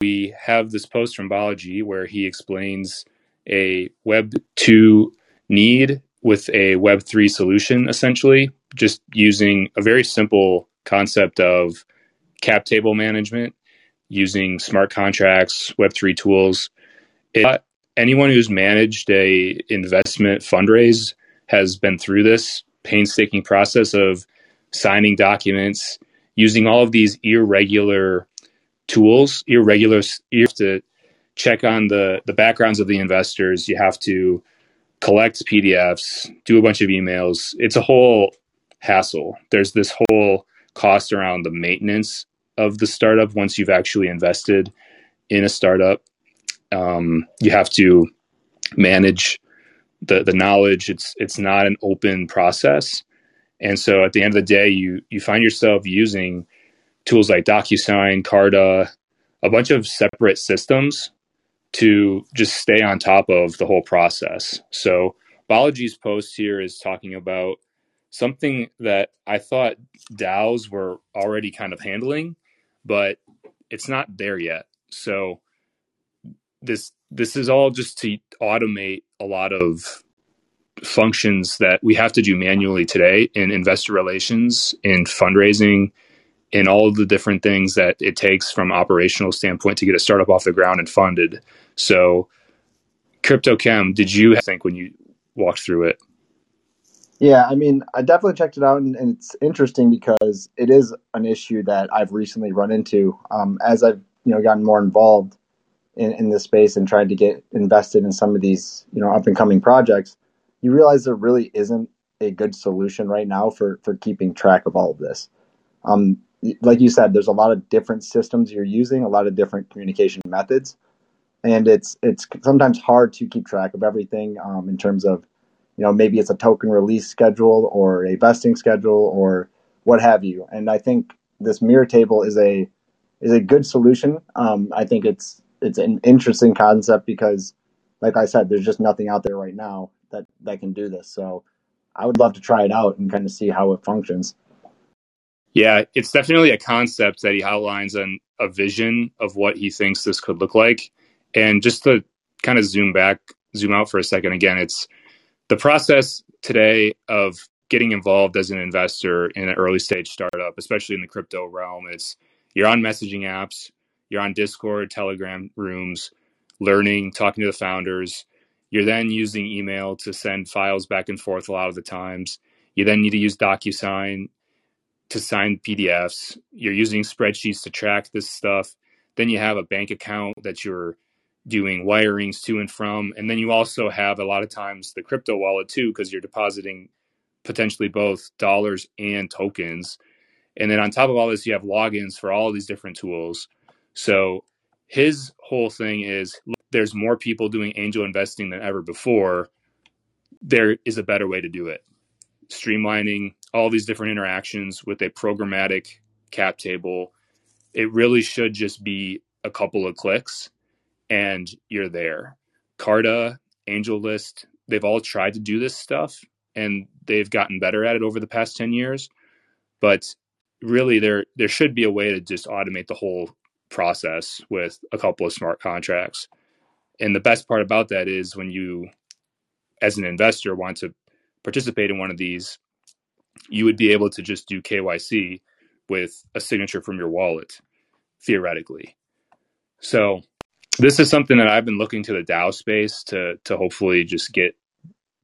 we have this post from Balaji where he explains a Web 2 need with a Web 3 solution, essentially, just using a very simple concept of cap table management using smart contracts, Web3 tools. It, anyone who's managed a investment fundraise has been through this painstaking process of signing documents, using all of these irregular tools, irregular, you have to check on the, the backgrounds of the investors. You have to collect PDFs, do a bunch of emails. It's a whole hassle. There's this whole cost around the maintenance of the startup once you've actually invested in a startup. Um, you have to manage the the knowledge. It's it's not an open process, and so at the end of the day, you you find yourself using tools like DocuSign, Carta, a bunch of separate systems to just stay on top of the whole process. So Balaji's post here is talking about something that I thought DAOs were already kind of handling, but it's not there yet. So this this is all just to automate a lot of functions that we have to do manually today in investor relations, in fundraising, in all the different things that it takes from operational standpoint to get a startup off the ground and funded. So CryptoChem, did you think when you walked through it? Yeah, I mean, I definitely checked it out, and, and it's interesting because it is an issue that I've recently run into um, as I've you know gotten more involved in, in this space and tried to get invested in some of these you know up and coming projects. You realize there really isn't a good solution right now for for keeping track of all of this. Um, like you said, there's a lot of different systems you're using, a lot of different communication methods, and it's it's sometimes hard to keep track of everything um, in terms of you know maybe it's a token release schedule or a vesting schedule or what have you. And i think this mirror table is a is a good solution. Um, i think it's it's an interesting concept because like i said there's just nothing out there right now that that can do this. So i would love to try it out and kind of see how it functions yeah it's definitely a concept that he outlines and a vision of what he thinks this could look like and just to kind of zoom back zoom out for a second again it's the process today of getting involved as an investor in an early stage startup, especially in the crypto realm, It's you're on messaging apps, you're on Discord, Telegram rooms, learning, talking to the founders. You're then using email to send files back and forth a lot of the times. You then need to use DocuSign to sign PDFs. You're using spreadsheets to track this stuff. Then you have a bank account that you're doing wirings to and from. And then you also have a lot of times the crypto wallet too, because you're depositing potentially both dollars and tokens. And then on top of all this, you have logins for all these different tools. So his whole thing is there's more people doing angel investing than ever before. There is a better way to do it. Streamlining all these different interactions with a programmatic cap table. It really should just be a couple of clicks and you're there. Carta, AngelList, they've all tried to do this stuff and they've gotten better at it over the past 10 years. But really there there should be a way to just automate the whole process with a couple of smart contracts. And the best part about that is when you as an investor want to participate in one of these, you would be able to just do KYC with a signature from your wallet theoretically. So this is something that I've been looking to the DAO space to to hopefully just get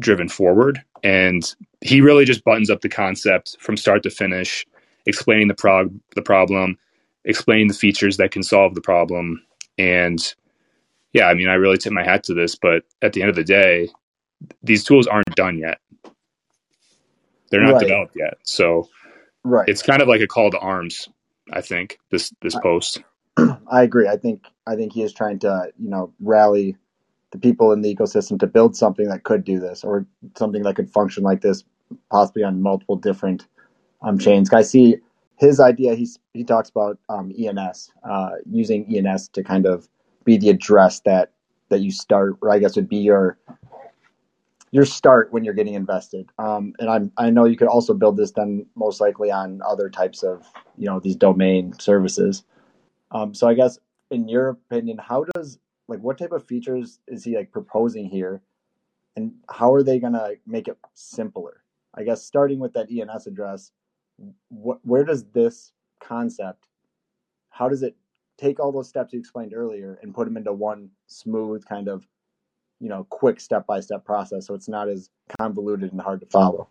driven forward. And he really just buttons up the concept from start to finish, explaining the prog the problem, explaining the features that can solve the problem. And yeah, I mean, I really tip my hat to this, but at the end of the day, these tools aren't done yet. They're not right. developed yet. So right. it's kind of like a call to arms, I think, this this post. I agree. I think I think he is trying to you know rally the people in the ecosystem to build something that could do this or something that could function like this, possibly on multiple different um, chains. I see his idea. He's he talks about um, ENS uh, using ENS to kind of be the address that that you start, or I guess would be your your start when you're getting invested. Um, and I'm, I know you could also build this then most likely on other types of, you know, these domain services. Um, so I guess in your opinion, how does like what type of features is he like proposing here, and how are they gonna make it simpler? I guess starting with that ENS address, where does this concept, how does it take all those steps you explained earlier and put them into one smooth kind of, you know, quick step by step process, so it's not as convoluted and hard to follow.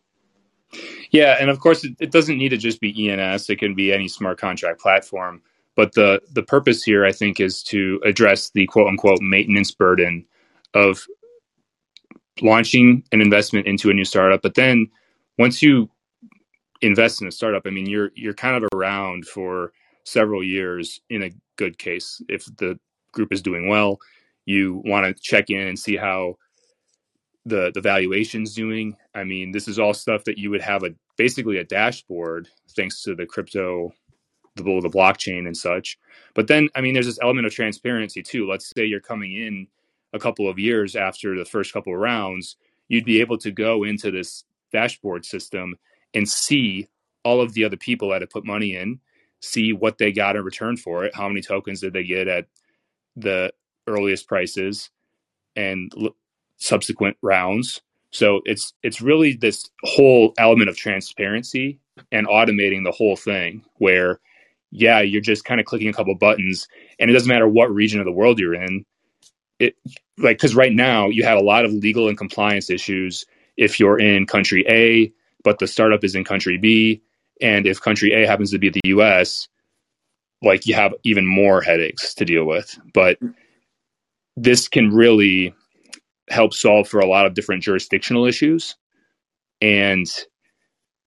Yeah, and of course, it, it doesn't need to just be ENS. It can be any smart contract platform. But the the purpose here, I think, is to address the quote unquote maintenance burden of launching an investment into a new startup. But then once you invest in a startup, I mean, you're you're kind of around for several years in a good case. If the group is doing well, you want to check in and see how the the valuation's doing. I mean, this is all stuff that you would have a basically a dashboard thanks to the crypto the the blockchain and such. But then, I mean, there's this element of transparency too. Let's say you're coming in a couple of years after the first couple of rounds, you'd be able to go into this dashboard system and see all of the other people that have put money in, see what they got in return for it, how many tokens did they get at the earliest prices, and l- subsequent rounds. So it's it's really this whole element of transparency and automating the whole thing where yeah, you're just kind of clicking a couple buttons and it doesn't matter what region of the world you're in. It like cuz right now you have a lot of legal and compliance issues if you're in country A but the startup is in country B and if country A happens to be the US like you have even more headaches to deal with. But this can really help solve for a lot of different jurisdictional issues and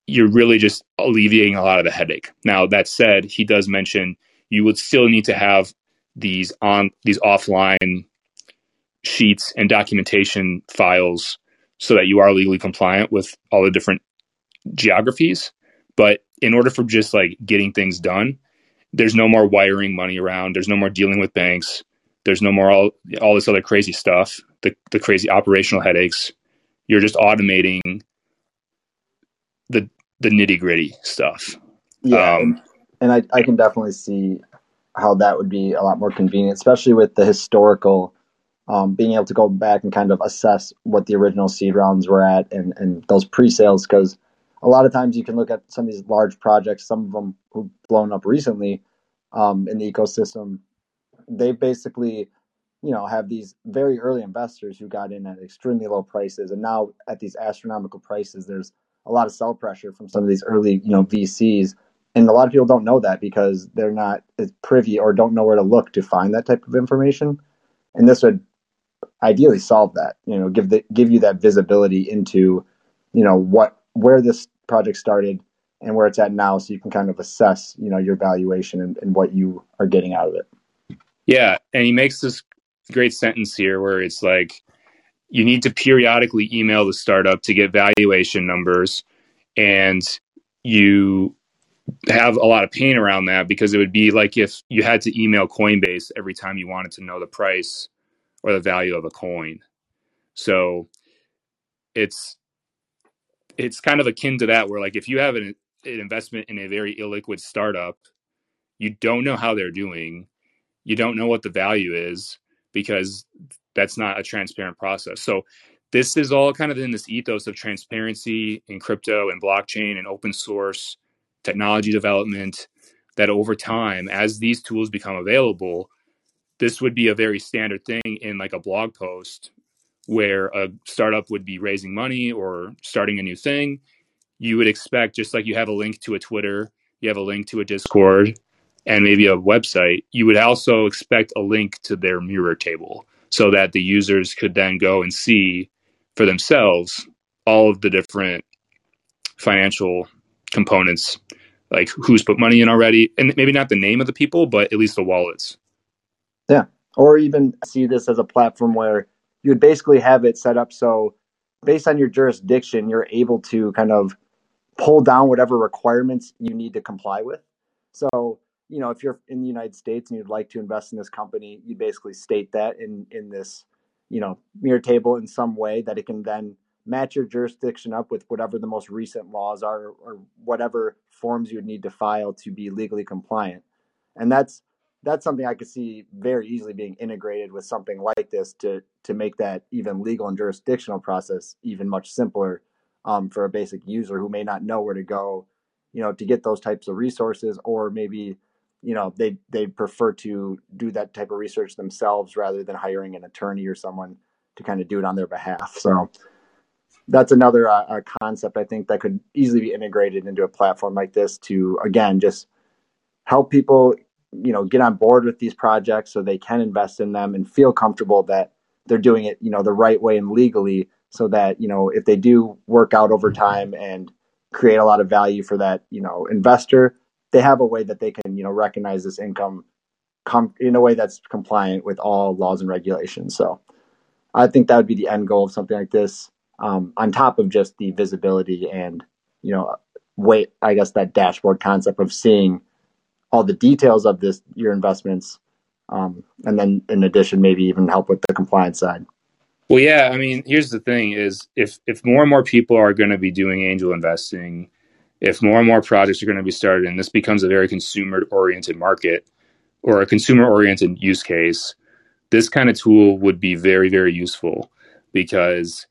you're really just alleviating a lot of the headache. Now that said, he does mention you would still need to have these on these offline sheets and documentation files so that you are legally compliant with all the different geographies. But in order for just like getting things done, there's no more wiring money around. There's no more dealing with banks. There's no more all all this other crazy stuff, the the crazy operational headaches. You're just automating the the nitty gritty stuff. Yeah, um, and I, I can definitely see how that would be a lot more convenient, especially with the historical, um, being able to go back and kind of assess what the original seed rounds were at and, and those pre-sales. Because a lot of times you can look at some of these large projects, some of them who've blown up recently um, in the ecosystem. They basically, you know, have these very early investors who got in at extremely low prices, and now at these astronomical prices, there's a lot of sell pressure from some of these early, you know, VCs. And a lot of people don't know that because they're not privy or don't know where to look to find that type of information. And this would ideally solve that, you know, give the give you that visibility into, you know, what where this project started and where it's at now so you can kind of assess, you know, your valuation and, and what you are getting out of it. Yeah. And he makes this great sentence here where it's like you need to periodically email the startup to get valuation numbers and you have a lot of pain around that because it would be like if you had to email Coinbase every time you wanted to know the price or the value of a coin. So it's it's kind of akin to that where like if you have an, an investment in a very illiquid startup, you don't know how they're doing, you don't know what the value is because that's not a transparent process. So this is all kind of in this ethos of transparency in crypto and blockchain and open source technology development that over time as these tools become available this would be a very standard thing in like a blog post where a startup would be raising money or starting a new thing you would expect just like you have a link to a twitter you have a link to a discord and maybe a website you would also expect a link to their mirror table so that the users could then go and see for themselves all of the different financial components like who's put money in already and maybe not the name of the people but at least the wallets. Yeah. Or even see this as a platform where you would basically have it set up so based on your jurisdiction you're able to kind of pull down whatever requirements you need to comply with. So you know, if you're in the United States and you'd like to invest in this company, you basically state that in in this, you know, mirror table in some way that it can then match your jurisdiction up with whatever the most recent laws are or whatever forms you would need to file to be legally compliant. And that's that's something I could see very easily being integrated with something like this to to make that even legal and jurisdictional process even much simpler um, for a basic user who may not know where to go, you know, to get those types of resources, or maybe you know they they prefer to do that type of research themselves rather than hiring an attorney or someone to kind of do it on their behalf. So that's another uh, concept I think that could easily be integrated into a platform like this to again just help people you know get on board with these projects so they can invest in them and feel comfortable that they're doing it you know the right way and legally so that you know if they do work out over time and create a lot of value for that you know investor they have a way that they can you know recognize this income com- in a way that's compliant with all laws and regulations. So i think that would be the end goal of something like this um, on top of just the visibility and you know wait i guess that dashboard concept of seeing all the details of this your investments um, and then in addition maybe even help with the compliance side. Well yeah i mean here's the thing is if if more and more people are going to be doing angel investing if more and more projects are going to be started and this becomes a very consumer oriented market or a consumer oriented use case this kind of tool would be very very useful because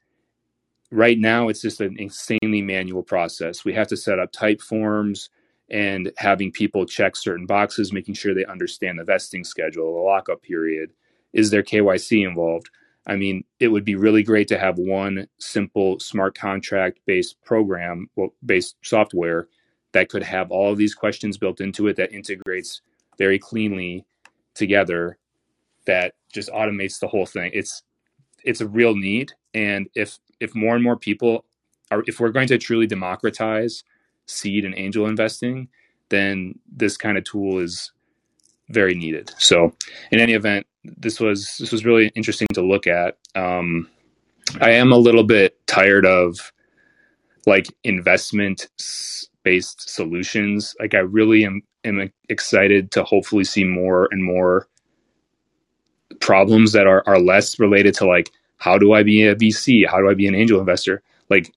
right now it's just an insanely manual process we have to set up type forms and having people check certain boxes, making sure they understand the vesting schedule, the lockup period. Is there KYC involved? I mean, it would be really great to have one simple smart contract based program, well, based software that could have all of these questions built into it that integrates very cleanly together that just automates the whole thing. It's it's a real need and if if more and more people are if we're going to truly democratize seed and angel investing, then this kind of tool is very needed. So, in any event, this was this was really interesting to look at. Um, I am a little bit tired of like investment based solutions. Like I really am am excited to hopefully see more and more problems that are are less related to like how do I be a VC? How do I be an angel investor? Like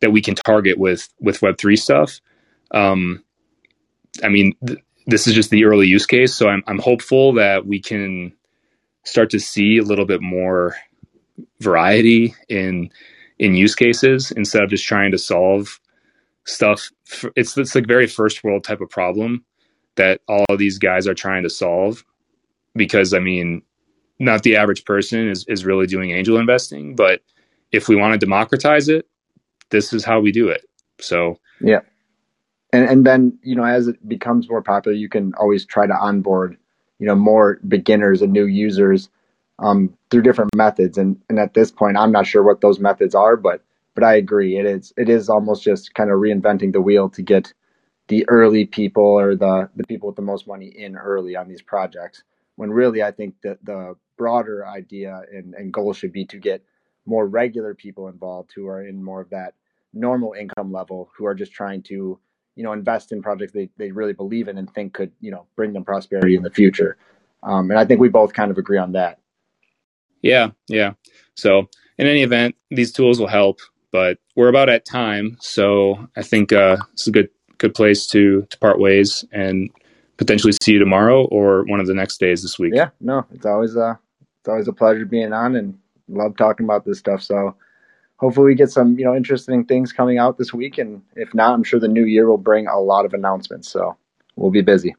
that we can target with with Web three stuff. Um, I mean, th- this is just the early use case, so I'm I'm hopeful that we can start to see a little bit more variety in in use cases instead of just trying to solve stuff. For, it's it's like very first world type of problem that all of these guys are trying to solve because I mean, not the average person is is really doing angel investing, but if we want to democratize it, this is how we do it. So yeah, and and then you know as it becomes more popular, you can always try to onboard you know more beginners and new users um, through different methods. And and at this point, I'm not sure what those methods are, but but I agree it is it is almost just kind of reinventing the wheel to get the early people or the the people with the most money in early on these projects. When really, I think that the broader idea and, and goal should be to get more regular people involved who are in more of that normal income level who are just trying to you know invest in projects they, they really believe in and think could you know bring them prosperity in the future. Um, and i think we both kind of agree on that. Yeah yeah. So in any event these tools will help but we're about at time. So i think uh, it's a good good place to to part ways and potentially see you tomorrow or one of the next days this week. Yeah no it's always uh it's always a pleasure being on and love talking about this stuff. So hopefully we get some, you know, interesting things coming out this week. And if not, I'm sure the new year will bring a lot of announcements. So we'll be busy.